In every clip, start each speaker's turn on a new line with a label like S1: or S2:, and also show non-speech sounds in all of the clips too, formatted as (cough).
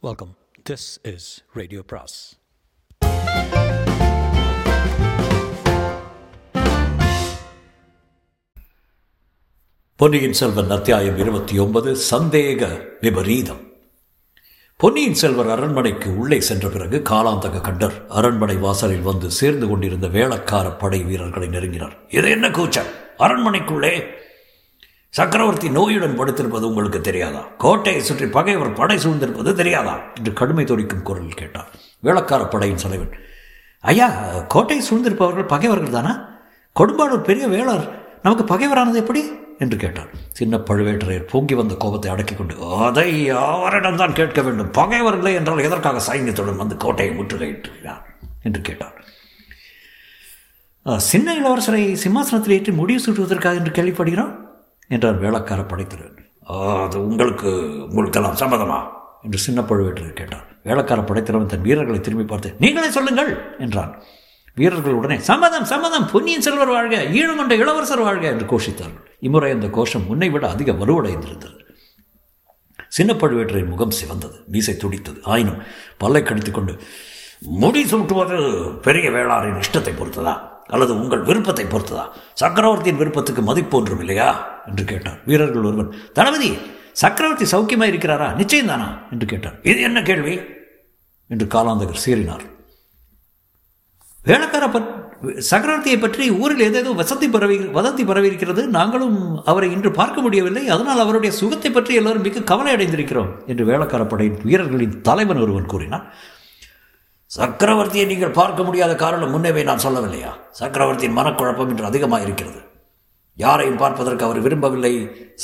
S1: Welcome this is radio பிராஸ்
S2: பொன்னியின் செல்வன் அத்தியாயம் இருபத்தி ஒன்பது சந்தேக விபரீதம். பொன்னியின் செல்வர் அரண்மனைக்கு உள்ளே சென்ற பிறகு காலாந்தக கண்டர் அரண்மனை வாசலில் வந்து சேர்ந்து கொண்டிருந்த வேளக்கார படை வீரர்களை நெருங்கினார். இது என்ன கூச்சம்? அரண்மனைக்குள்ளே சக்கரவர்த்தி நோயுடன் படுத்திருப்பது உங்களுக்கு தெரியாதா? கோட்டையை சுற்றி பகைவர் படை சூழ்ந்திருப்பது தெரியாதா? என்று கடுமை துடிக்கும் குரலில் கேட்டார். வேளக்கார படையின் தலைவன் ஐயா கோட்டையை சூழ்ந்திருப்பவர்கள் பகைவர்கள் தானா? கொடும்பாளூர் பெரிய வேளார் நமக்கு பகைவரானது எப்படி? என்று கேட்டார். சின்ன பழுவேட்டரையர் பொங்கி வந்த கோபத்தை அடக்கிக் கொண்டு அதை அவரிடம்தான் கேட்க வேண்டும். பகைவர்களே என்றால் எதற்காக சைன்யத்துடன் வந்து கோட்டையை முற்றுகையிட்டுகிறார் என்று கேட்டார். சின்ன இளவரசரை சிம்மாசனத்தில் ஏற்றி முடிவு சூட்டுவதற்காக என்று கேள்விப்படுகிறோம்? என்றார் வேளக்கார படைத்திறன் அது உங்களுக்கு உங்களுக்கெல்லாம் சம்மதமா? என்று சின்ன பழுவேட்டர் கேட்டார். வேளக்கார படைத்தலைவன் தன் வீரர்களை திரும்பி பார்த்து நீங்களே சொல்லுங்கள் என்றான். வீரர்கள் உடனே சம்மதம் சம்மதம் பொன்னியின் செல்வர் வாழ்க ஈழமண்ட இளவரசர் வாழ்க என்று கோஷித்தார்கள். இம்முறை அந்த கோஷம் முன்னை விட அதிக வலுவடைந்திருந்தது. சின்ன பழுவேட்டரின் முகம் சிவந்தது மீசை துடித்தது. ஆயினும் பல்லை கடித்துக்கொண்டு முடி சுட்டுவது பெரிய வேளாரின் இஷ்டத்தை பொறுத்ததா? அல்லது உங்கள் விருப்பத்தை பொறுத்ததா சக்கரவர்த்தியின் விருப்பத்துக்கு மதிப்பு ஒன்றும் இல்லையா? என்று கேட்டார். வீரர்கள் ஒருவன் தளபதி சக்கரவர்த்தி சௌக்கியமாக இருக்கிறாரா? நிச்சயம்தானா என்று கேட்டார். இது என்ன கேள்வி? என்று காலாந்தகர் சீறினார். வேளக்கார சக்கரவர்த்தியை பற்றி ஊரில் ஏதேதோ வசதி பரவி வதந்தி பரவி இருக்கிறது நாங்களும் அவரை இன்று பார்க்க முடியவில்லை. அதனால் அவருடைய சுகத்தை பற்றி எல்லோரும் மிக கவலை அடைந்திருக்கிறோம் என்று வேளக்கார படையின் வீரர்களின் தலைவன் ஒருவன் கூறினான். சக்கரவர்த்தியை நீங்கள் பார்க்க முடியாத காரணம் முன்னேவே நான் சொல்லவில்லையா? சக்கரவர்த்தியின் மனக்குழப்பம் இன்று அதிகமாக இருக்கிறது யாரையும் பார்ப்பதற்கு அவர் விரும்பவில்லை.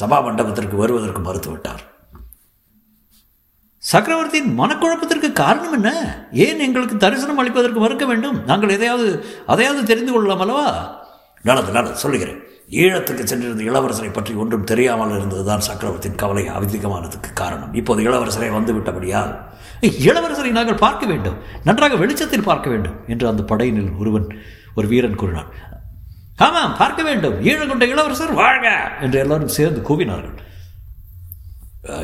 S2: சபா மண்டபத்திற்கு வருவதற்கு மறுத்துவிட்டார். சக்கரவர்த்தியின் மனக்குழப்பத்திற்கு காரணம் என்ன? ஏன் எங்களுக்கு தரிசனம் அளிப்பதற்கு மறுக்க வேண்டும்? நாங்கள் எதையாவது அதையாவது தெரிந்து கொள்ளலாம் அல்லவா? நல்லது நல்லது சொல்லுகிறேன். ஈழத்துக்கு சென்றிருந்த இளவரசரை பற்றி ஒன்றும் தெரியாமல் இருந்ததுதான் சக்கரவர்த்தியின் கவலை அதிகமானதுக்கு காரணம். இப்போது இளவரசரை வந்து விட்டபடியால் இளவரசரை நாங்கள் பார்க்க வேண்டும். நன்றாக வெளிச்சத்தில் பார்க்க வேண்டும் என்று அந்த படையினில் ஒருவன் ஒரு வீரன் கூறினான். ஆமாம் பார்க்க வேண்டும். ஈழங்கொண்ட இளவரசர் வாழ்க என்று எல்லாரும் சேர்ந்து கூவினார்கள்.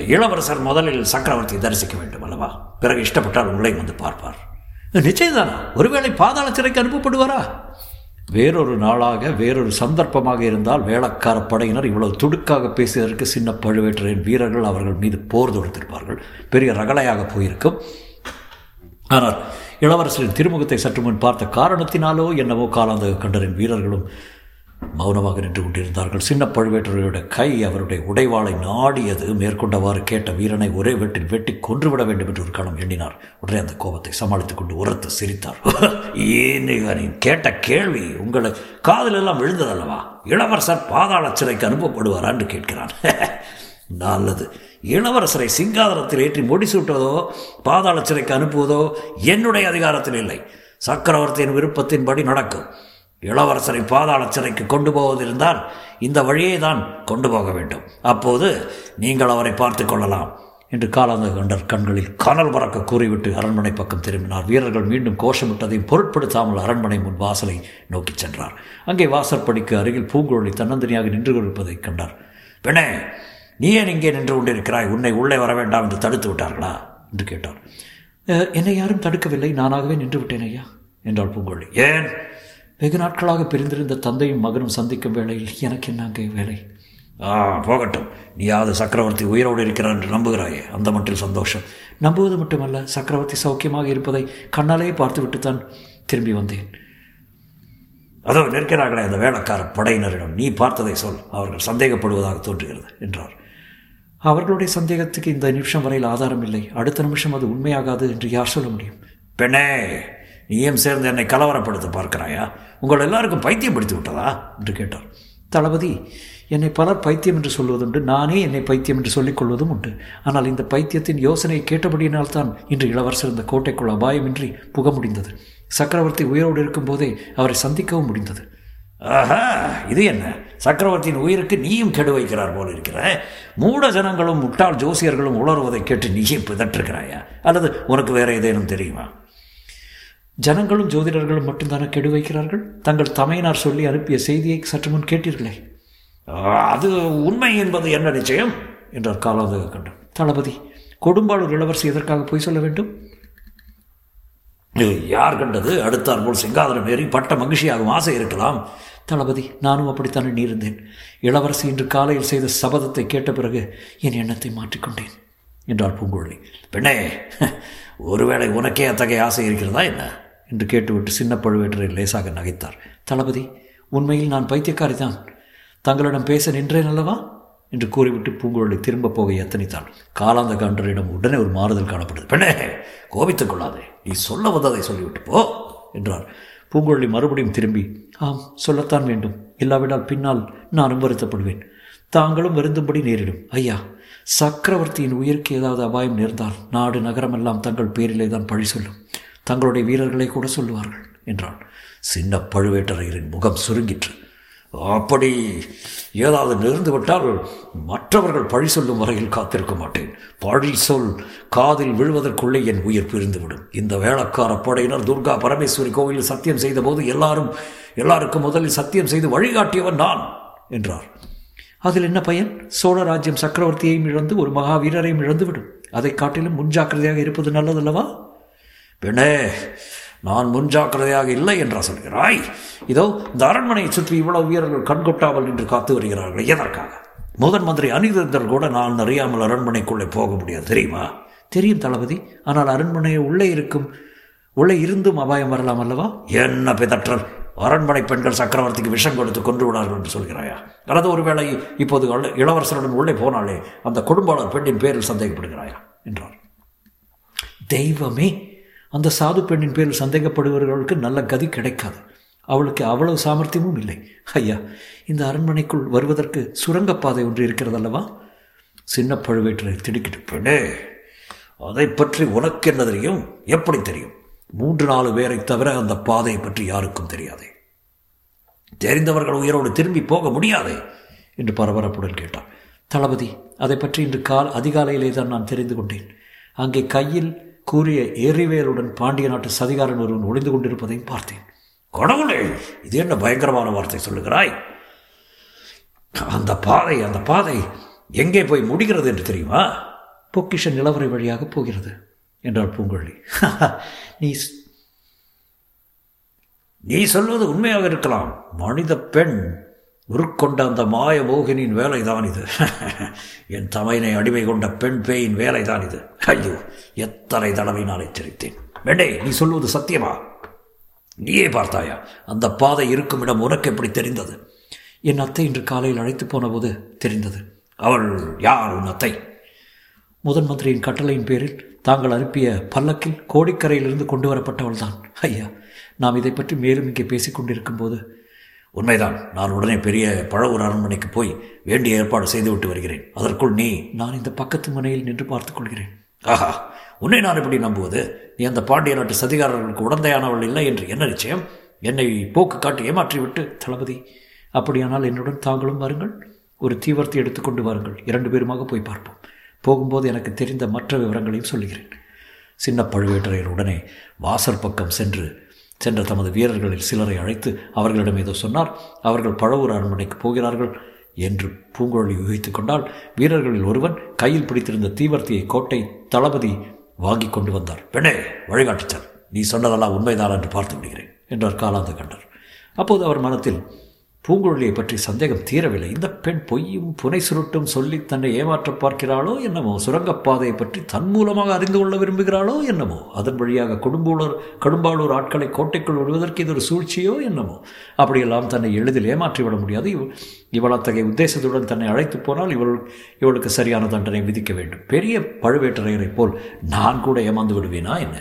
S2: இளவரசர் முதலில் சக்கரவர்த்தியை தரிசிக்க வேண்டும் அல்லவா? பிறகு இஷ்டப்பட்டால் உங்களையும் வந்து பார்ப்பார். நிச்சயம்தானா? ஒருவேளை பாதாள சிறைக்கு அனுப்பப்படுவாரா? வேறொரு நாளாக வேறொரு சந்தர்ப்பமாக இருந்தால் வேளக்கார படையினர் இவ்வளவு துடுக்காக பேசியதற்கு சின்ன பழுவேட்டரின் வீரர்கள் அவர்கள் மீது போர் தொடுத்திருப்பார்கள். பெரிய ரகலையாக போயிருக்கும். ஆனால் இளவரசரின் திருமுகத்தை சற்று முன் பார்த்த காரணத்தினாலோ என்னவோ காலாந்த கண்டரின் வீரர்களும் மௌனமாக நின்று கொண்டிருந்தார்கள். சின்ன பழுவேட்டரையோட கை அவருடைய உடைவாளை நாடியது. மேற்கொண்டவாறு கேட்ட வீரனை ஒரே வெட்டில் வெட்டி கொன்றுவிட வேண்டும் என்று ஒரு கணம் எண்ணினார். உடனே அந்த கோபத்தை சமாளித்துக் கொண்டு உரத்து சிரித்தார். (laughs) ஏன் நீ கேட்ட கேள்வி உங்களை காதலெல்லாம் எல்லாம் விழுந்ததல்லவா? இளவரசர் பாதாள சிறைக்கு அனுப்பப்படுவாரா என்று கேட்கிறான். (laughs) நல்லது. இளவரசரை சிங்காதனத்தில் ஏற்றி முடிசூட்டுவதோ பாதாள சிறைக்கு அனுப்புவதோ என்னுடைய அதிகாரத்தில் இல்லை. சக்கரவர்த்தியின் விருப்பத்தின்படி நடக்கும். இளவரசரை பாதாள சிறைக்கு கொண்டு போவதிருந்தால் இந்த வழியே தான் கொண்டு போக வேண்டும். அப்போது நீங்கள் அவரை பார்த்து கொள்ளலாம் என்று காலாந்த கண்டர் கண்களில் கனல் பறக்க கூறிவிட்டு அரண்மனை பக்கம் திரும்பினார். வீரர்கள் மீண்டும் கோஷமிட்டதையும் பொருட்படுத்தாமல் அரண்மனை முன் வாசலை நோக்கிச் சென்றார். அங்கே வாசற்படிக்கு அருகில் பூங்குழலி தன்னந்தனியாக நின்று கொண்டிருப்பதை கண்டார். பெண்ணே நீ ஏன் இங்கே நின்று கொண்டிருக்கிறாய்? உன்னை உள்ளே வர வேண்டாம் என்று தடுத்து விட்டார்களா? என்று கேட்டார். என்னை யாரும் தடுக்கவில்லை. நானாகவே நின்று விட்டேன் ஐயா என்றாள் பூங்குழலி. ஏன்? வெகு நாட்களாக பிரிந்திருந்த தந்தையும் மகனும் சந்திக்கும் வேளையில் எனக்கு என்ன அங்கே வேலை? ஆ போகட்டும். நீயாவது சக்கரவர்த்தி உயிரோடு இருக்கிறார் என்று நம்புகிறாயே. அந்த மட்டில் சந்தோஷம். நம்புவது மட்டுமல்ல சக்கரவர்த்தி சௌக்கியமாக இருப்பதை கண்ணாலேயே பார்த்துவிட்டுத்தான் திரும்பி வந்தேன். அதோ நிற்கிறார்களே அந்த வேளக்கார படையினரிடம். நீ பார்த்ததை சொல். அவர்கள் சந்தேகப்படுவதாக தோன்றுகிறது என்றார். அவர்களுடைய சந்தேகத்துக்கு இந்த நிமிஷம் வரையில் ஆதாரம் இல்லை. அடுத்த நிமிஷம் அது உண்மையாகாது என்று யார் சொல்ல முடியும்? பெண்ணே நீயும் சேர்ந்து என்னை கலவரப்படுத்த பார்க்கிறாயா? உங்கள் எல்லாருக்கும் பைத்தியம் பிடித்து விட்டதா? என்று கேட்டார். தளபதி என்னை பலர் பைத்தியம் என்று சொல்வதுண்டு நானே என்னை பைத்தியம் என்று சொல்லிக் கொள்வதும் உண்டு. ஆனால் இந்த பைத்தியத்தின் யோசனையை கேட்டபடியினால்தான் இன்று இளவரசர் இந்த கோட்டைக்குள் அபாயமின்றி புக முடிந்தது சக்கரவர்த்தி உயிரோடு இருக்கும்போதே அவரை சந்திக்கவும் முடிந்தது. ஆஹா இது என்ன? சக்கரவர்த்தியின் உயிருக்கு நீயும் கெடு வைக்கிறார் போல இருக்கிற. மூட ஜனங்களும் முட்டாள் ஜோசியர்களும் உளறுவதை கேட்டு நீயும் பிதற்றுக்கிறாயா அல்லது உனக்கு வேற ஏதேனும் தெரியுமா? ஜனங்களும் ஜோதிடர்களும் மட்டும்தானே கெடு வைக்கிறார்கள்? தங்கள் தமையனார் சொல்லி அனுப்பிய செய்தியை சற்று முன் கேட்டீர்களே. அது உண்மை என்பது என்ன நிச்சயம்? என்றார் காலாந்தக கண்டன் தளபதி கொடும்பாளூர் இளவரசி எதற்காக போய் சொல்ல வேண்டும்? யார் கண்டது? அடுத்தார் போல் சிங்காதனம் ஏறி பட்ட மகிழ்ச்சியாகும் ஆசை இருக்கலாம். தளபதி நானும் அப்படித்தான் எண்ணியிருந்தேன் இளவரசி இன்று காலையில் செய்த சபதத்தை கேட்ட பிறகு என் எண்ணத்தை மாற்றிக்கொண்டேன். என்றார் பூங்குழலி பெண்ணே ஒருவேளை உனக்கே அத்தகைய ஆசை இருக்கிறதா என்ன? என்று கேட்டுவிட்டு சின்ன பழுவேட்டரை லேசாக நகைத்தார். தளபதி உண்மையில் நான் பைத்தியக்காரி தான் தங்களிடம் பேச நின்றேன் அல்லவா? என்று கூறிவிட்டு பூங்குழலி திரும்ப போக எத்தனைத்தான் காலாந்த கண்டரிடம் உடனே ஒரு மாறுதல் காணப்படுது பெண்ணே கோபித்துக் கொள்ளாதே. நீ சொல்ல வந்ததை சொல்லிவிட்டு போ என்றார். பூங்குழலி மறுபடியும் திரும்பி ஆம் சொல்லத்தான் வேண்டும். இல்லாவிட்டால் பின்னால் நானும் வருத்தப்படுவேன் தாங்களும் வருந்தும்படி நேரிடும். ஐயா சக்கரவர்த்தியின் உயிருக்கு ஏதாவது அபாயம் நேர்ந்தால் நாடு நகரமெல்லாம் தங்கள் பேரிலே தான் பழி சொல்லும். தங்களுடைய வீரர்களை கூட சொல்லுவார்கள் என்றான். சின்ன பழுவேட்டரையரின் முகம் சுருங்கிற்று. அப்படி ஏதாவது நேர்ந்து விட்டால் மற்றவர்கள் பழி சொல்லும் வரையில் காத்திருக்க மாட்டேன். பழி சொல் காதில் விழுவதற்குள்ளே என் உயிர் பிரிந்துவிடும். இந்த வேளக்கார படையினர் துர்கா பரமேஸ்வரி கோவிலில் சத்தியம் செய்தபோது எல்லாரும் எல்லாருக்கும் முதலில் சத்தியம் செய்து வழிகாட்டியவன் நான் என்றார். அதில் என்ன பயன்? சோழ ராஜ்யம் சக்கரவர்த்தியையும் இழந்து ஒரு மகாவீரரையும் இழந்துவிடும். அதை காட்டிலும் முன்ஜாக்கிரதையாக இருப்பது நல்லதல்லவா? பெண்ணே நான் முன்ஜாக்கிரதையாக இல்லை என்றா சொல்கிறாய். இதோ இந்த அரண்மனையை சுற்றி இவ்வளவு வீரர்கள் கண்கொட்டாமல் நின்று காத்து வருகிறார்கள் எதற்காக? முதன் மந்திரி அனிருந்தர் கூட நான் அறியாமல் அரண்மனைக்குள்ளே போக முடியாது தெரியுமா? தெரியும் தளபதி ஆனால் அரண்மனையை உள்ளே இருக்கும் உள்ளே இருந்தும் அபாயம் வரலாம் அல்லவா? என்ன பிதற்றல்! அரண்மனை பெண்கள் சக்கரவர்த்திக்கு விஷம் கொடுத்து கொண்டு விடார்கள் என்று சொல்கிறாயா? அல்லது ஒருவேளை இப்போது இளவரசருடன் உள்ளே போனாலே அந்த குடும்பாளர் பெண்ணின் பேரில் சந்தேகப்படுகிறாயா? என்றார். தெய்வமே அந்த சாது பெண்ணின் பேரில் சந்தேகப்படுபவர்களுக்கு நல்ல கதி கிடைக்காது. அவளுக்கு அவ்வளவு சாமர்த்தியமும் இல்லை. ஐயா இந்த அரண்மனைக்குள் வருவதற்கு சுரங்கப்பாதை ஒன்று இருக்கிறது அல்லவா சின்ன பழுவேற்றை திடுக்கிட்டு பெண்ணே அதை பற்றி உனக்கு என்ன தெரியும்? எப்படி தெரியும்? மூன்று நாலு பேரை தவிர அந்த பாதையை பற்றி யாருக்கும் தெரியாதே. தெரிந்தவர்கள் உயிரோடு திரும்பி போக முடியாதே என்று பரபரப்புடன் கேட்டார் தளபதி அதை பற்றி இன்று கால் அதிகாலையிலே தான் நான் தெரிந்து கொண்டேன். அங்கே கையில் கூறிய எரிவேலுடன் பாண்டிய நாட்டு சதிகாரன் ஒருவன் ஒளிந்து கொண்டிருப்பதையும் பார்த்தேன். கடவுளே இது என்ன பயங்கரமான வார்த்தை சொல்லுகிறாய்? அந்த பாதை அந்த பாதை எங்கே போய் முடிகிறது என்று தெரியுமா? பொக்கிஷ நிலவரை வழியாக போகிறது. என்றார் பூங்கொழி. (laughs) நீ நீ சொல்வது உண்மையாக இருக்கலாம். மனித பெண் உருக்கொண்ட அந்த மாய மோகினியின் வேலைதான் இது. (laughs) என் தமையனை அடிமை கொண்ட பெண் பேயின் வேலைதான் இது. ஐயோ எத்தனை தடவை நான் எச்சரித்தேன். வேண்டே நீ சொல்வது சத்தியமா? நீயே பார்த்தாயா? அந்த பாதை இருக்கும் இடம் உனக்கு எப்படி தெரிந்தது? என் அத்தை இன்று காலையில் அழைத்து போன போது தெரிந்தது. அவள் யார் உன் அத்தை? முதன் மந்திரியின் கட்டளையின் பேரில் தாங்கள் அனுப்பிய பல்லக்கில் கோடிக்கரையிலிருந்து கொண்டு வரப்பட்டவள் தான் ஐயா நாம் இதை பற்றி மேலும் இங்கே பேசிக்கொண்டிருக்கும் போது உண்மைதான் நான் உடனே பெரிய பழவூர் அரண்மனைக்கு போய் வேண்டிய ஏற்பாடு செய்துவிட்டு வருகிறேன். அதற்குள் நீ நான் இந்த பக்கத்து முனையில் நின்று பார்த்துக் கொள்கிறேன். ஆஹா உன்னை நான் எப்படி நம்புவது? நீ அந்த பாண்டிய நாட்டு சதிகாரர்களுக்கு உடந்தையானவள் இல்லை என்று என்ன நிச்சயம்? என்னை போக்கு காட்டி ஏமாற்றிவிட்டு தளபதி அப்படியானால் என்னுடன் தாங்களும் வாருங்கள். ஒரு தீவர்த்தி எடுத்துக்கொண்டு வாருங்கள். இரண்டு பேருமாக போய் பார்ப்போம். போகும்போது எனக்கு தெரிந்த மற்ற விவரங்களையும் சொல்லுகிறேன். சின்ன பழுவேட்டரையர் உடனே வாசல் பக்கம் சென்று சென்ற தமது வீரர்களில் சிலரை அழைத்து அவர்களிடம் ஏதோ சொன்னார் அவர்கள் பழவூர் அரண்மனைக்கு போகிறார்கள் என்று பூங்குழலி யூகித்துக் கொண்டால் வீரர்களில் ஒருவன் கையில் பிடித்திருந்த தீவர்த்தியை கோட்டை தளபதி வாங்கி கொண்டு வந்தார். பெண்ணே வழிகாட்டுச்சார். நீ சொன்னதெல்லாம் உண்மைதான் என்று பார்த்து விடுகிறேன் என்றார் காலாந்த கண்டர் அப்போது அவர் மனத்தில் பூங்குழலியை பற்றி சந்தேகம் தீரவில்லை. இந்த பெண் பொய்யும் புனை சுருட்டும் சொல்லி தன்னை ஏமாற்ற பார்க்கிறாளோ என்னமோ? சுரங்கப்பாதையை பற்றி தன் மூலமாக அறிந்து கொள்ள விரும்புகிறாளோ என்னமோ? அதன் வழியாக கொடும்பூளர் கடும்பாளூர் ஆட்களை கோட்டைக்குள் விடுவதற்கு இது ஒரு சூழ்ச்சியோ என்னமோ? அப்படியெல்லாம் தன்னை எளிதில் ஏமாற்றிவிட முடியாது. இவ் இவள் அத்தகைய உத்தேசத்துடன் தன்னை அழைத்து போனால் இவள் இவளுக்கு சரியான தண்டனை விதிக்க வேண்டும். பெரிய பழுவேட்டரையரைப் போல் நான் கூட ஏமாந்து விடுவேனா என்ன?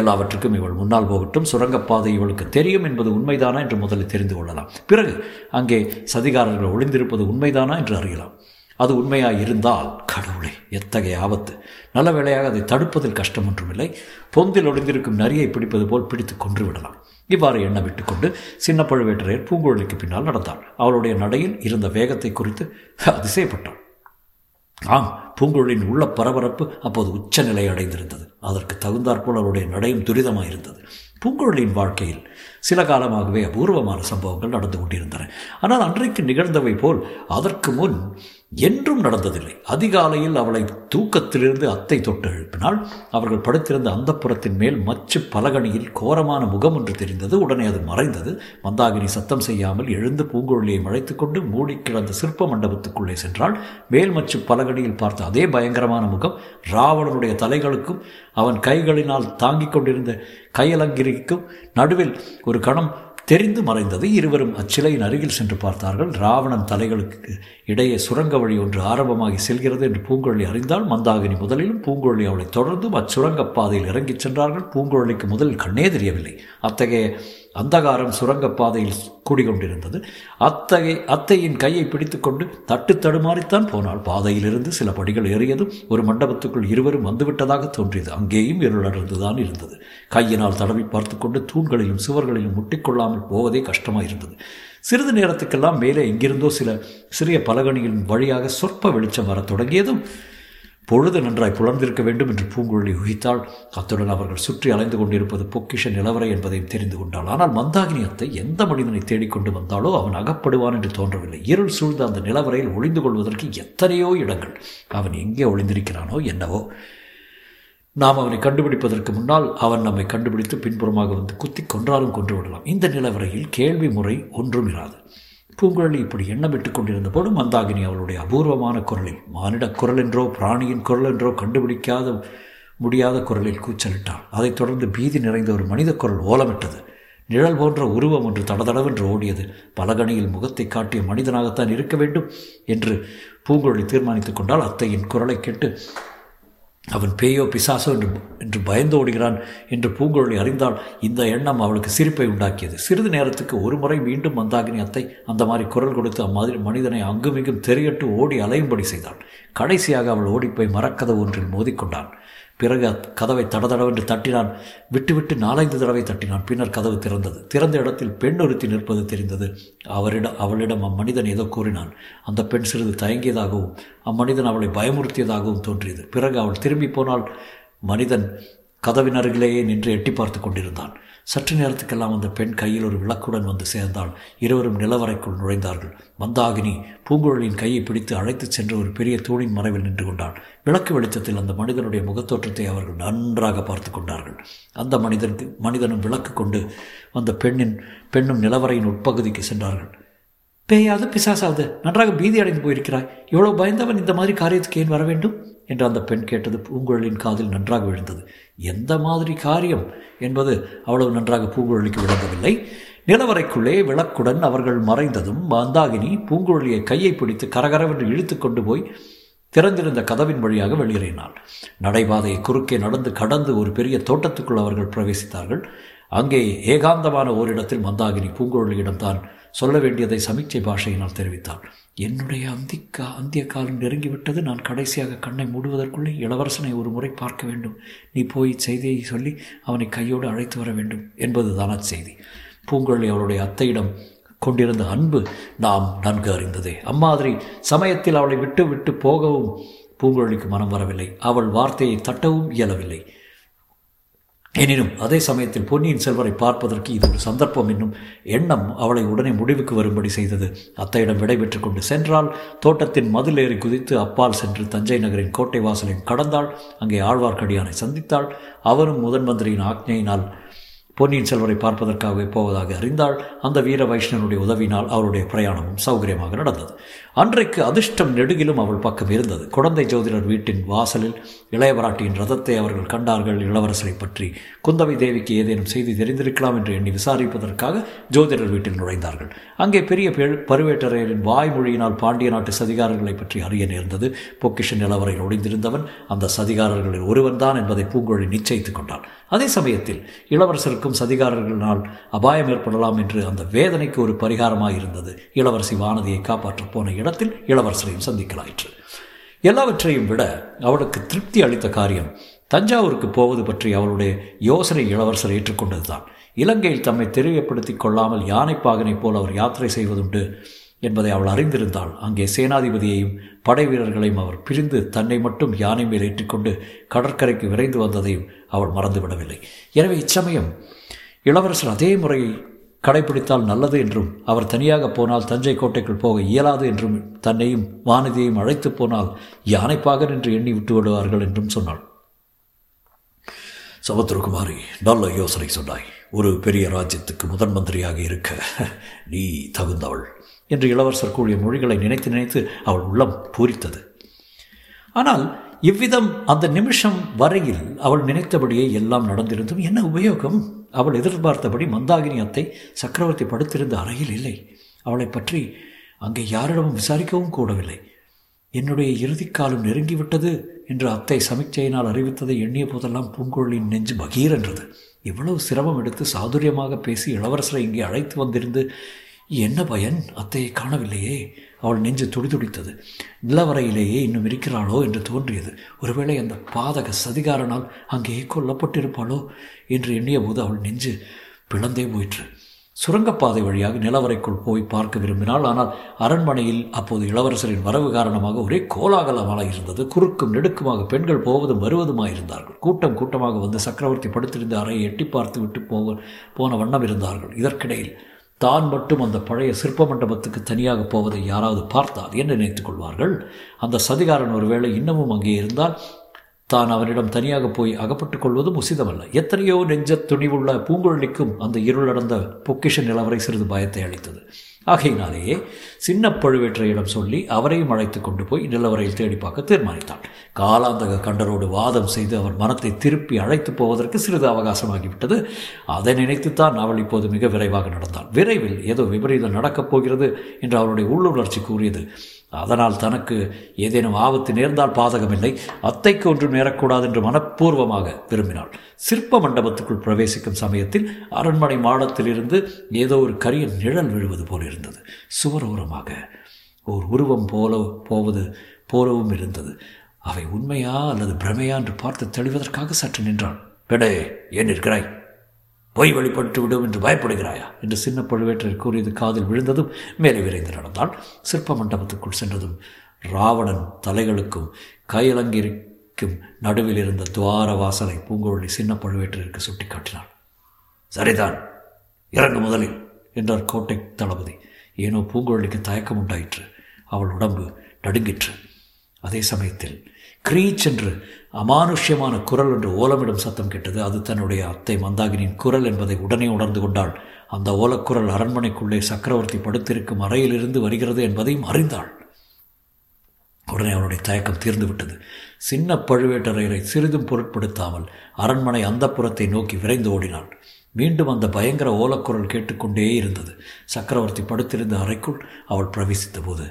S2: எல்லாவற்றுக்கும் இவள் முன்னால் போகட்டும். சுரங்கப்பாதை இவளுக்கு தெரியும் என்பது உண்மைதானா என்று முதலில் தெரிந்து கொள்ளலாம். பிறகு அங்கே சதிகாரர்கள் ஒளிந்திருப்பது உண்மைதானா என்று அறியலாம். அது உண்மையாக இருந்தால் கடவுளே எத்தகைய ஆபத்து. நல்ல வேளையாக அதை தடுப்பதில் கஷ்டம் ஒன்றுமில்லை. பொந்தில் ஒளிந்திருக்கும் நரியை பிடிப்பது போல் பிடித்து கொன்று விடலாம் இவ்வாறு எண்ண விட்டுக்கொண்டு சின்ன பழுவேட்டரையர் பூங்குழலிக்கு பின்னால் நடந்தாள் அவளுடைய நடையில் இருந்த வேகத்தை குறித்து அதிசயப்பட்டாள் ஆம் பூங்குழலின் உள்ள பரபரப்பு அப்போது உச்சநிலை அடைந்திருந்தது. அதற்கு தகுந்தாற்போல் அவருடைய நடையும் துரிதமாக இருந்தது பூங்குழலியின் வாழ்க்கையில் சில காலமாகவே அபூர்வமான சம்பவங்கள் நடந்து கொண்டிருந்தன. ஆனால் அன்றைக்கு நிகழ்ந்தவை போல் அதற்கு முன் என்றும் நடந்ததில்லை. அதிகாலையில் அவளை தூக்கத்திலிருந்து அத்தை தொட்டு எழுப்பினால் அவர்கள் படுத்திருந்த அந்த புறத்தின் மேல் மச்சு பலகணியில் கோரமான முகம் ஒன்று தெரிந்தது. உடனே அது மறைந்தது. மந்தாகினி சத்தம் செய்யாமல் எழுந்து பூங்குழலியை மழைத்து கொண்டு மூடி கிடந்த சிற்ப மண்டபத்துக்குள்ளே சென்றால் மேல் மச்சு பலகணியில் பார்த்த அதே பயங்கரமான முகம் ராவணனுடைய தலைகளுக்கும் அவன் கைகளினால் தாங்கிக் கொண்டிருந்த கையலங்கிரிக்கும் நடுவில் ஒரு கணம் தெரிந்து மறைந்தது. இருவரும் அச்சிலையின் அருகில் சென்று பார்த்தார்கள். ராவணன் தலைகளுக்கு இடையே சுரங்க வழி ஒன்று ஆரம்பமாகி செல்கிறது என்று பூங்குழலி அறிந்தால் மந்தாகினி முதலிலும் பூங்குழலி அவளை தொடர்ந்தும் அச்சுரங்கப் பாதையில் இறங்கிச் சென்றார்கள். பூங்குழலிக்கு முதலில் கண்ணே தெரியவில்லை. அத்தகைய அந்தகாரம் சுரங்கப்பாதையில் கூடிக்கொண்டிருந்தது அத்தகை அத்தையின் கையை பிடித்துக்கொண்டு தட்டு தடுமாறித்தான் போனால் பாதையிலிருந்து சில படிகள் ஏறியதும் ஒரு மண்டபத்துக்குள் இருவரும் வந்துவிட்டதாக தோன்றியது. அங்கேயும் இருளடர்ந்துதான் இருந்தது. கையினால் தடவி பார்த்து கொண்டு தூண்களிலும் சுவர்களிலும் முட்டிக்கொள்ளாமல் போவதே கஷ்டமாயிருந்தது. சிறிது நேரத்துக்கெல்லாம் மேலே எங்கிருந்தோ சில சிறிய பலகணிகளின் வழியாக சொற்ப வெளிச்சம் வரத் தொடங்கியதும் பொழுது நன்றாய் புலர்ந்திருக்க வேண்டும் என்று பூங்குழலி உகித்தாள் அத்துடன் அவர்கள் சுற்றி அலைந்து கொண்டிருப்பது பொக்கிஷ நிலவரை என்பதையும் தெரிந்து கொண்டாள். ஆனால் மந்தாகினி அத்தை எந்த மனிதனை தேடிக்கொண்டு வந்தாலோ அவன் அகப்படுவான் என்று தோன்றவில்லை. இருள் சூழ்ந்த அந்த நிலவரையில் ஒளிந்து கொள்வதற்கு எத்தனையோ இடங்கள். அவன் எங்கே ஒளிந்திருக்கிறானோ என்னவோ. நாம் அவனை கண்டுபிடிப்பதற்கு முன்னால் அவன் நம்மை கண்டுபிடித்து பின்புறமாக வந்து குத்தி கொன்றாலும் கொன்று விடலாம். இந்த நிலவரையில் கேள்வி முறை ஒன்றும் இராது. பூங்குழலி இப்படி எண்ணமிட்டுக் கொண்டிருந்த போது மந்தாகினி அவளுடைய அபூர்வமான குரலில் மானிட குரல் என்றோ பிராணியின் குரல் என்றோ கண்டுபிடிக்காத முடியாத குரலில் கூச்சலிட்டாள். அதைத் தொடர்ந்து பீதி நிறைந்த ஒரு மனித குரல் ஓலமிட்டது. நிழல் போன்ற உருவம் ஒன்று தடதடவென்று ஓடியது. பலகணியில் முகத்தை காட்டிய மனிதனாகத்தான் இருக்க வேண்டும் என்று பூங்குழலி தீர்மானித்துக் கொண்டால் அத்தையின் குரலை கேட்டு அவன் பேயோ பிசாசோ என்று என்று பயந்து ஓடுகிறான் என்று பூங்குழலி அறிந்தால் இந்த எண்ணம் அவளுக்கு சிரிப்பை உண்டாக்கியது. சிறிது நேரத்துக்கு ஒரு முறை மீண்டும் மந்தாகினி அத்தை. அந்த மாதிரி குரல் கொடுத்து அம்மாதிரி மனிதனை அங்குமிங்கும் தெரியட்டு ஓடி அலையும்படி செய்தாள் கடைசியாக அவள் ஓடிப்போய் மரக்கதவு ஒன்றில் மோதிக்கொண்டான். பிறகு கதவை தடதடவென்று தட்டினான். விட்டு விட்டு நாலைந்து தடவை தட்டினான். பின்னர் கதவு திறந்தது. திறந்த இடத்தில் பெண் ஒருத்தி நிற்பது தெரிந்தது. அவரிடம் அவளிடம் அம்மனிதன் ஏதோ கூறினான். அந்த பெண் சிறிது தயங்கியதாகவும் அம்மனிதன் அவளை பயமுறுத்தியதாகவும் தோன்றியது. பிறகு அவள் திரும்பி போனால் மனிதன் கதவின் அருகிலேயே நின்று எட்டி பார்த்து கொண்டிருந்தான். சற்று நேரத்துக்கெல்லாம் அந்த பெண் கையில் ஒரு விளக்குடன் வந்து சேர்ந்தாள். இருவரும் நிலவரைக்குள் நுழைந்தார்கள். மந்தாகினி பூங்குழலின் கையை பிடித்து அழைத்துச் சென்று ஒரு பெரிய தூணின் மறைவில் நின்று கொண்டாள். விளக்கு வெளிச்சத்தில் அந்த மனிதனுடைய முகத்தோற்றத்தை அவர்கள் நன்றாக பார்த்து கொண்டார்கள். அந்த மனிதனுக்கு மனிதனும் விளக்கு கொண்டு அந்த பெண்ணின் பெண்ணும் நிலவரையின் உட்பகுதிக்கு சென்றார்கள். பேயாவது பிசாசாவது நன்றாக பீதி அடைந்து போயிருக்கிறாய். இவ்வளோ பயந்தவன் இந்த மாதிரி காரியத்துக்கு ஏன் வர வேண்டும்? என்று அந்த பெண் கேட்டது பூங்குழலின் காதில் நன்றாக விழுந்தது. எந்த மாதிரி காரியம் என்பது அவ்வளவு நன்றாக பூங்குழலிக்கு விளங்கவில்லை. நிலவரைக்குள்ளே விளக்குடன் அவர்கள் மறைந்ததும் மந்தாகினி பூங்குழலியை கையை பிடித்து கரகரவென்று இழுத்து கொண்டு போய் திறந்திருந்த கதவின் வழியாக வெளியேறினாள். நடைபாதையை குறுக்கே நடந்து கடந்து ஒரு பெரிய தோட்டத்துக்குள் அவர்கள் பிரவேசித்தார்கள். அங்கே ஏகாந்தமான ஓரிடத்தில் மந்தாகினி பூங்குழலியிடம் தான் சொல்ல வேண்டியதை சமீட்சை பாஷையினால் தெரிவித்தாள் என்னுடைய அந்திக்கா அந்திய காலம் நெருங்கிவிட்டது. நான் கடைசியாக கண்ணை மூடுவதற்குள்ளே இளவரசனை ஒரு முறை பார்க்க வேண்டும். நீ போய் செய்தியை சொல்லி அவனை கையோடு அழைத்து வர வேண்டும் என்பதுதான் அச்செய்தி பூங்கொழி அவளுடைய அத்தையிடம் கொண்டிருந்த அன்பு நாம் நன்கு அறிந்ததே. அம்மாதிரி சமயத்தில் அவளை விட்டு விட்டு போகவும் பூங்குழலிக்கு மனம் வரவில்லை. அவள் வார்த்தையை தட்டவும் இயலவில்லை. எனினும் அதே சமயத்தில் பொன்னியின் செல்வரை பார்ப்பதற்கு இது ஒரு சந்தர்ப்பம் என்னும் எண்ணம் அவளை உடனே முடிவுக்கு வரும்படி செய்தது. அத்தையிடம் விடைபெற்று கொண்டு சென்றால் தோட்டத்தின் மதில் ஏறி குதித்து அப்பால் சென்று தஞ்சை நகரின் கோட்டை வாசலையும் கடந்தாள். அங்கே ஆழ்வார்க்கடியானை சந்தித்தாள். அவரும் முதன் மந்திரியின் ஆக்ஞையினால் பொன்னியின் செல்வரை பார்ப்பதற்காகவே போவதாக அறிந்தாள். அந்த வீர வைஷ்ணவனுடைய உதவினால் அவருடைய பிரயாணமும் சௌகரியமாக நடந்தது. அன்றைக்கு அதிர்ஷ்டம் நெடுகிலும் அவள் பக்கம் இருந்தது. குழந்தை ஜோதிடர் வீட்டின் வாசலில் இளையவராட்டியின் ரதத்தை அவர்கள் கண்டார்கள். இளவரசரை பற்றி குந்தவை தேவிக்கு ஏதேனும் செய்தி தெரிந்திருக்கலாம் என்று எண்ணி விசாரிப்பதற்காக ஜோதிடர் வீட்டில் நுழைந்தார்கள். அங்கே பெரிய பருவேட்டரையரின் வாய்மொழியினால் பாண்டிய நாட்டு சதிகாரர்களை பற்றி அறிய நேர்ந்தது. பொக்கிஷன் நிலவரையில் ஒளிந்திருந்தவன் அந்த சதிகாரர்களில் ஒருவன்தான் என்பதை பூங்கொழி நிச்சயித்துக் கொண்டான் அதே சமயத்தில் இளவரசருக்கும் சதிகாரர்களினால் அபாயம் ஏற்படலாம் என்று அந்த வேதனைக்கு ஒரு பரிகாரமாக இருந்தது இளவரசி வானதியை காப்பாற்றப் போன இடத்தில் இளவரசரையும் சந்திக்கலாயிற்று. எல்லாவற்றையும் விட அவளுக்கு திருப்தி அளித்த காரியம் தஞ்சாவூருக்கு போவது பற்றி அவளுடைய யோசனை இளவரசர் ஏற்றுக்கொண்டதுதான். இலங்கையில் தம்மை தெரியப்படுத்திக் கொள்ளாமல் யானைப்பாகனை போல் அவர் யாத்திரை செய்வதுண்டு என்பதை அவள் அறிந்திருந்தாள். அங்கே சேனாதிபதியையும் படை வீரர்களையும் அவர் பிரிந்து தன்னை மட்டும் யானை மேல் ஏற்றிக்கொண்டு கடற்கரைக்கு விரைந்து வந்ததையும் அவள் மறந்துவிடவில்லை. எனவே இச்சமயம் இளவரசர் அதே முறையை கடைபிடித்தால் நல்லது என்றும் அவர் தனியாக போனால் தஞ்சை கோட்டைக்குள் போக இயலாது என்றும் தன்னையும் வானதியையும் அழைத்து போனால் யானைப்பாக என்று எண்ணி விட்டு விடுவார்கள் என்றும் சொன்னாள். சமுத்திரகுமாரி நல்ல யோசனை சொன்னாய். ஒரு பெரிய ராஜ்யத்துக்கு முதன் மந்திரியாக இருக்க நீ தகுந்தவள் என்று இளவரசர் கூறிய மொழிகளை நினைத்து நினைத்து அவள் உள்ளம் பூரித்தது. ஆனால் இவ்விதம் அந்த நிமிஷம் வரையில் அவள் நினைத்தபடியே எல்லாம் நடந்திருந்தும் என்ன உபயோகம்? அவள் எதிர்பார்த்தபடி மந்தாகினி அத்தை சக்கரவர்த்தி படுத்திருந்த அறையில் இல்லை. அவளை பற்றி அங்கே யாரிடமும் விசாரிக்கவும் கூடவில்லை. என்னுடைய இறுதிக்காலம் நெருங்கிவிட்டது என்று அத்தை சமிக்சையினால் அறிவித்ததை எண்ணிய போதெல்லாம் பூங்குழலின் நெஞ்சு பகீர் என்றது இவ்வளவு சிரமம் எடுத்து சாதுரியமாக பேசி இளவரசரை இங்கே அழைத்து வந்திருந்து என்ன பயன் அத்தையை காணவில்லையே? அவள் நெஞ்சு துடிதுடித்தது. நிலவரையிலேயே இன்னும் இருக்கிறாளோ என்று தோன்றியது. ஒருவேளை அந்த பாதக சதிகாரனால் அங்கேயே கொல்லப்பட்டிருப்பாளோ என்று எண்ணிய போது அவள் நெஞ்சு பிளந்தே போயிற்று. சுரங்கப்பாதை வழியாக நிலவரைக்குள் போய் பார்க்க விரும்பினாள். ஆனால் அரண்மனையில் அப்போது இளவரசரின் வரவு காரணமாக ஒரே கோலாகலமாக இருந்தது. குறுக்கும் நெடுக்குமாக பெண்கள் போவதும் வருவதுமாயிருந்தார்கள் கூட்டம் கூட்டமாக வந்து சக்கரவர்த்தி படுத்திருந்த அறையை எட்டி பார்த்து விட்டு போக போன வண்ணம் இருந்தார்கள். இதற்கிடையில் தான் மட்டும் அந்த பழைய சிற்ப மண்டபத்துக்கு தனியாக போவதை யாராவது பார்த்தால் என்ன நினைத்துக் கொள்வார்கள்? அந்த சதிகாரன் ஒருவேளை இன்னமும் அங்கே இருந்தால் தான் அவனிடம் தனியாக போய் அகப்பட்டுக் கொள்வதும் உசிதமல்ல. எத்தனையோ நெஞ்ச துணிவுள்ள பூங்குழலிக்கும் அந்த இருளடந்த பொக்கிஷ நிலவரை சிறிது பயத்தை அளித்தது. ஆகையினாலேயே சின்ன பழுவேற்றையிடம் சொல்லி அவரையும் அழைத்து கொண்டு போய் நிலவரையில் தேடி பார்க்க தீர்மானித்தான். காலாந்தக கண்டரோடு வாதம் செய்து அவர் மனத்தை திருப்பி அழைத்து போவதற்கு சிறிது அவகாசமாகிவிட்டது. அதை நினைத்துத்தான் அவள் இப்போது மிக விரைவாக நடந்தாள். விரைவில் ஏதோ விபரீதம் நடக்கப் போகிறது என்று அவருடைய உள்ளுணர்ச்சி கூறியது. அதனால் தனக்கு ஏதேனும் ஆபத்து நேர்ந்தால் பாதகமில்லை. அத்தைக்கு ஒன்றும் நேரக்கூடாது என்று மனப்பூர்வமாக விரும்பினாள். சிற்ப மண்டபத்துக்குள் பிரவேசிக்கும் சமயத்தில் அரண்மனை மாடத்திலிருந்து ஏதோ ஒரு கரிய நிழல் விழுவது போல் இருந்தது. சுவரோரமாக ஓர் உருவம் போல போவது போலவும் இருந்தது. அவை உண்மையா அல்லது பிரமையா என்று பார்த்து தெளிவதற்காக சற்று நின்றாள். பெடே ஏன் இருக்கிறாய் பொய் வழிபட்டு விடும் என்று பயப்படுகிறாயா? என்று சின்ன பழுவேற்றர் கூறியது காதில் விழுந்ததும் மேலே விரைந்து நடந்தான். சிற்ப மண்டபத்துக்குள் சென்றதும் ராவணன் தலைகளுக்கும் கையலங்கிற்கும் நடுவில் இருந்த துவார வாசலை பூங்குழலி சின்ன பழுவேற்றருக்கு சுட்டி காட்டினாள் சரிதான் இறங்கு முதலில் என்றார் கோட்டை தளபதி. ஏனோ பூங்குழலிக்கு தயக்கம் உண்டாயிற்று அவள் உடம்பு நடுங்கிற்று. அதே சமயத்தில் கிரீச் என்று அமானுஷ்யமான குரல் என்று ஓலமிடும் சத்தம் கேட்டது. அது தன்னுடைய அத்தை மந்தாகினியின் குரல் என்பதை உடனே உணர்ந்து கொண்டாள். அந்த ஓலக்குரல் அரண்மனைக்குள்ளே சக்கரவர்த்தி படுத்திருக்கும் அறையிலிருந்து வருகிறது என்பதையும் அறிந்தாள். உடனே அவனுடைய தயக்கம் தீர்ந்துவிட்டது சின்ன பழுவேட்டரையரை சிறிதும் பொருட்படுத்தாமல் அரண்மனை அந்த புறத்தை நோக்கி விரைந்து ஓடினாள். மீண்டும் அந்த பயங்கர ஓலக்குரல் கேட்டுக்கொண்டே இருந்தது. சக்கரவர்த்தி படுத்திருந்த அறைக்குள் அவள் பிரவேசித்த போது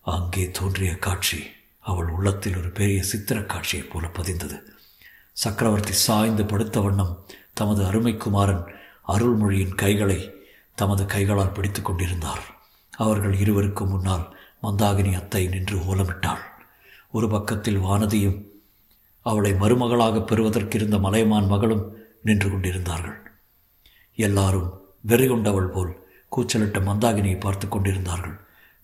S2: அங்கே தோன்றிய காட்சி. அவள் உள்ளத்தில் ஒரு பெரிய சித்திர காட்சியைப் போல பதிந்தது. சக்கரவர்த்தி சாய்ந்து படுத்த வண்ணம் தமது அருமைக்குமாரன் அருள்மொழியின் கைகளை தமது கைகளால் பிடித்து கொண்டிருந்தார். அவர்கள் இருவருக்கும் முன்னால் மந்தாகினி அத்தை நின்று ஓலமிட்டாள். ஒரு பக்கத்தில் வானதியும் அவளை மருமகளாக பெறுவதற்கிருந்த மலையமான் மகளும் நின்று கொண்டிருந்தார்கள். எல்லாரும் வெறிகொண்டவள் போல் கூச்சலிட்ட மந்தாகினியை பார்த்து கொண்டிருந்தார்கள்.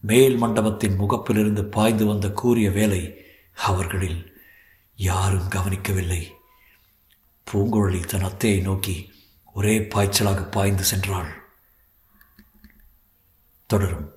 S2: மேல் மண்டபத்தின் முகப்பிலிருந்து பாய்ந்து வந்த கூறிய வேலை அவர்களில் யாரும் கவனிக்கவில்லை. பூங்குழலி தன் அத்தையை நோக்கி ஒரே பாய்ச்சலாக பாய்ந்து சென்றாள். தொடரும்.